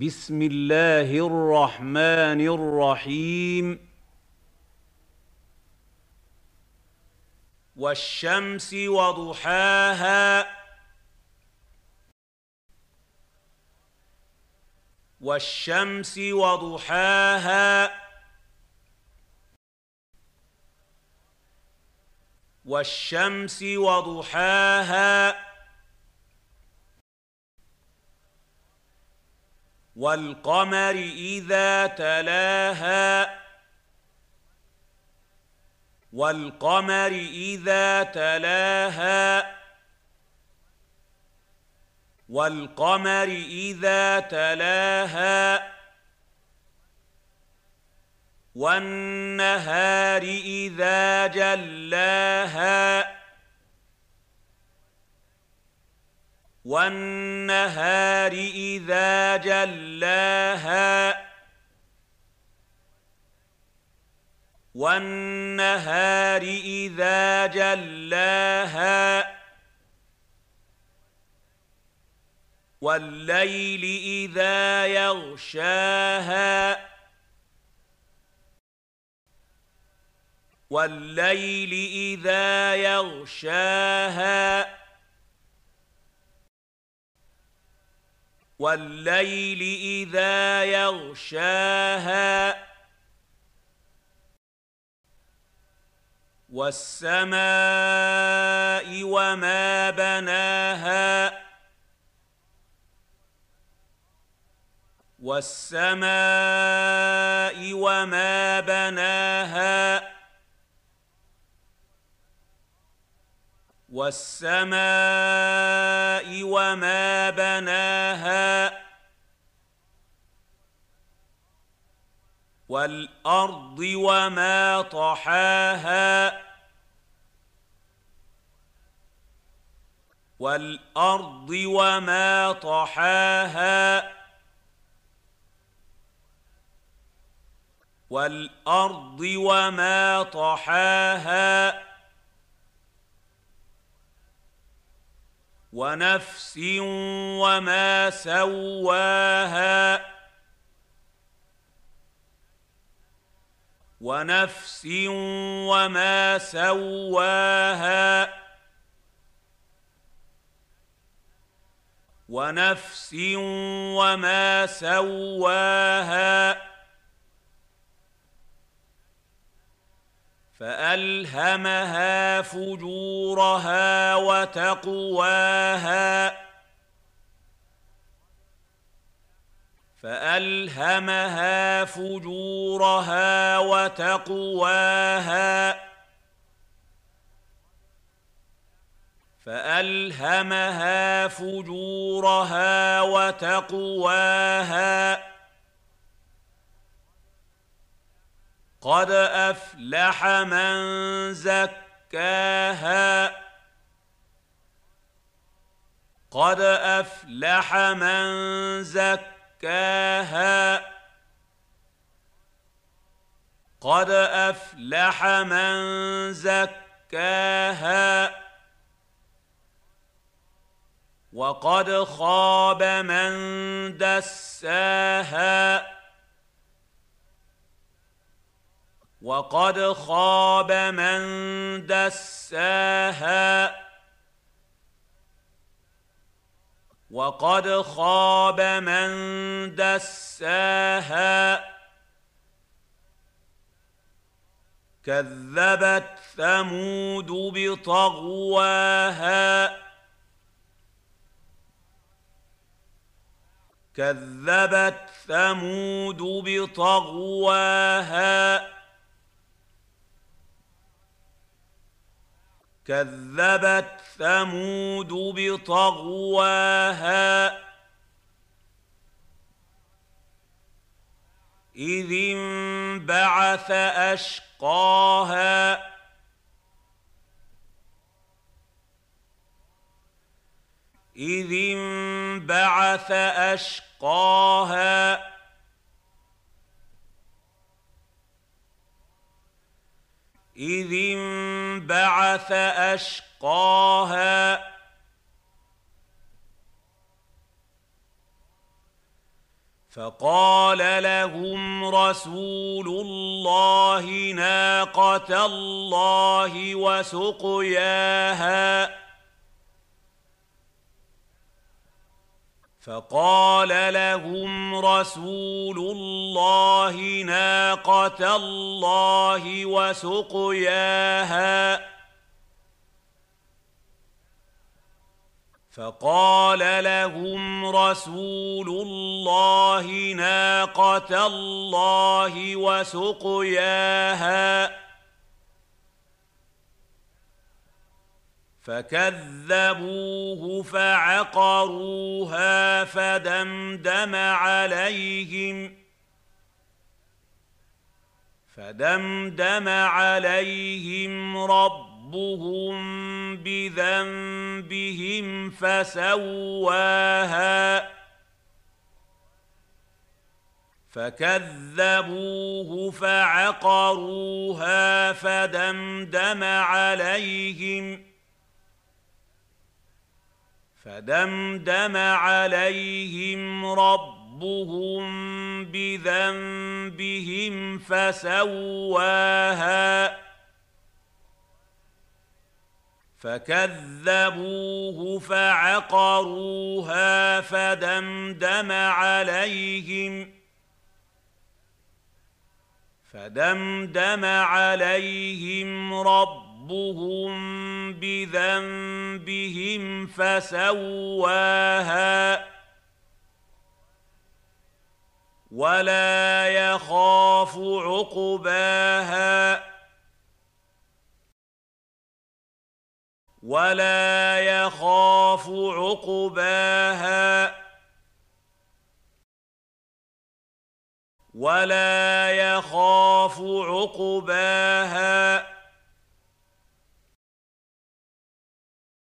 بسم الله الرحمن الرحيم. والشمس وضحاها. والشمس وضحاها. والشمس وضحاها. والقمر إذا تلاها والقمر إذا تلاها والقمر إذا تلاها والنهار إذا جلاها والنهار إذا جلاها والنهار إذا جلاها والليل إذا يغشاها والليل إذا يغشاها. والليل إذا يغشاها والسماء وما بناها والسماء وما بناها والسماء وما بناها والأرض وما طحاها والأرض وما طحاها والأرض وما طحاها ونفس وما سواها. ونفس وما سواها. ونفس وما سواها. فألهمها فجورها وتقواها. فألهمها فجورها وتقواها. فألهمها فجورها وتقواها. قد افلح من زكاها قد افلح من زكاها قد افلح من زكاها وقد خاب من دساها وقد خاب من دساها. وقد خاب من دساها. كذبت ثمود بطغواها. كذبت ثمود بطغواها. كذبت ثمود بطغواها إذ انبعث أشقاها إذ انبعث أشقاها اذ انبعث أشقاها. فقال لهم رسول الله ناقة الله وسقياها. فقال لهم رسول الله ناقة الله وسقياها. فقال لهم رسول الله ناقة الله وسقياها. فكذبوه فعقروها فدمدم عليهم فدمدم عليهم ربهم بذنبهم فسواها فكذبوه فعقروها فدمدم عليهم فدمدم عليهم ربهم بذنبهم فسواها فكذبوه فعقروها فدمدم عليهم فدمدم عليهم ربهم ربهم بذنبهم فسواها ولا يخاف عقباها ولا يخاف عقباها ولا يخاف عقباها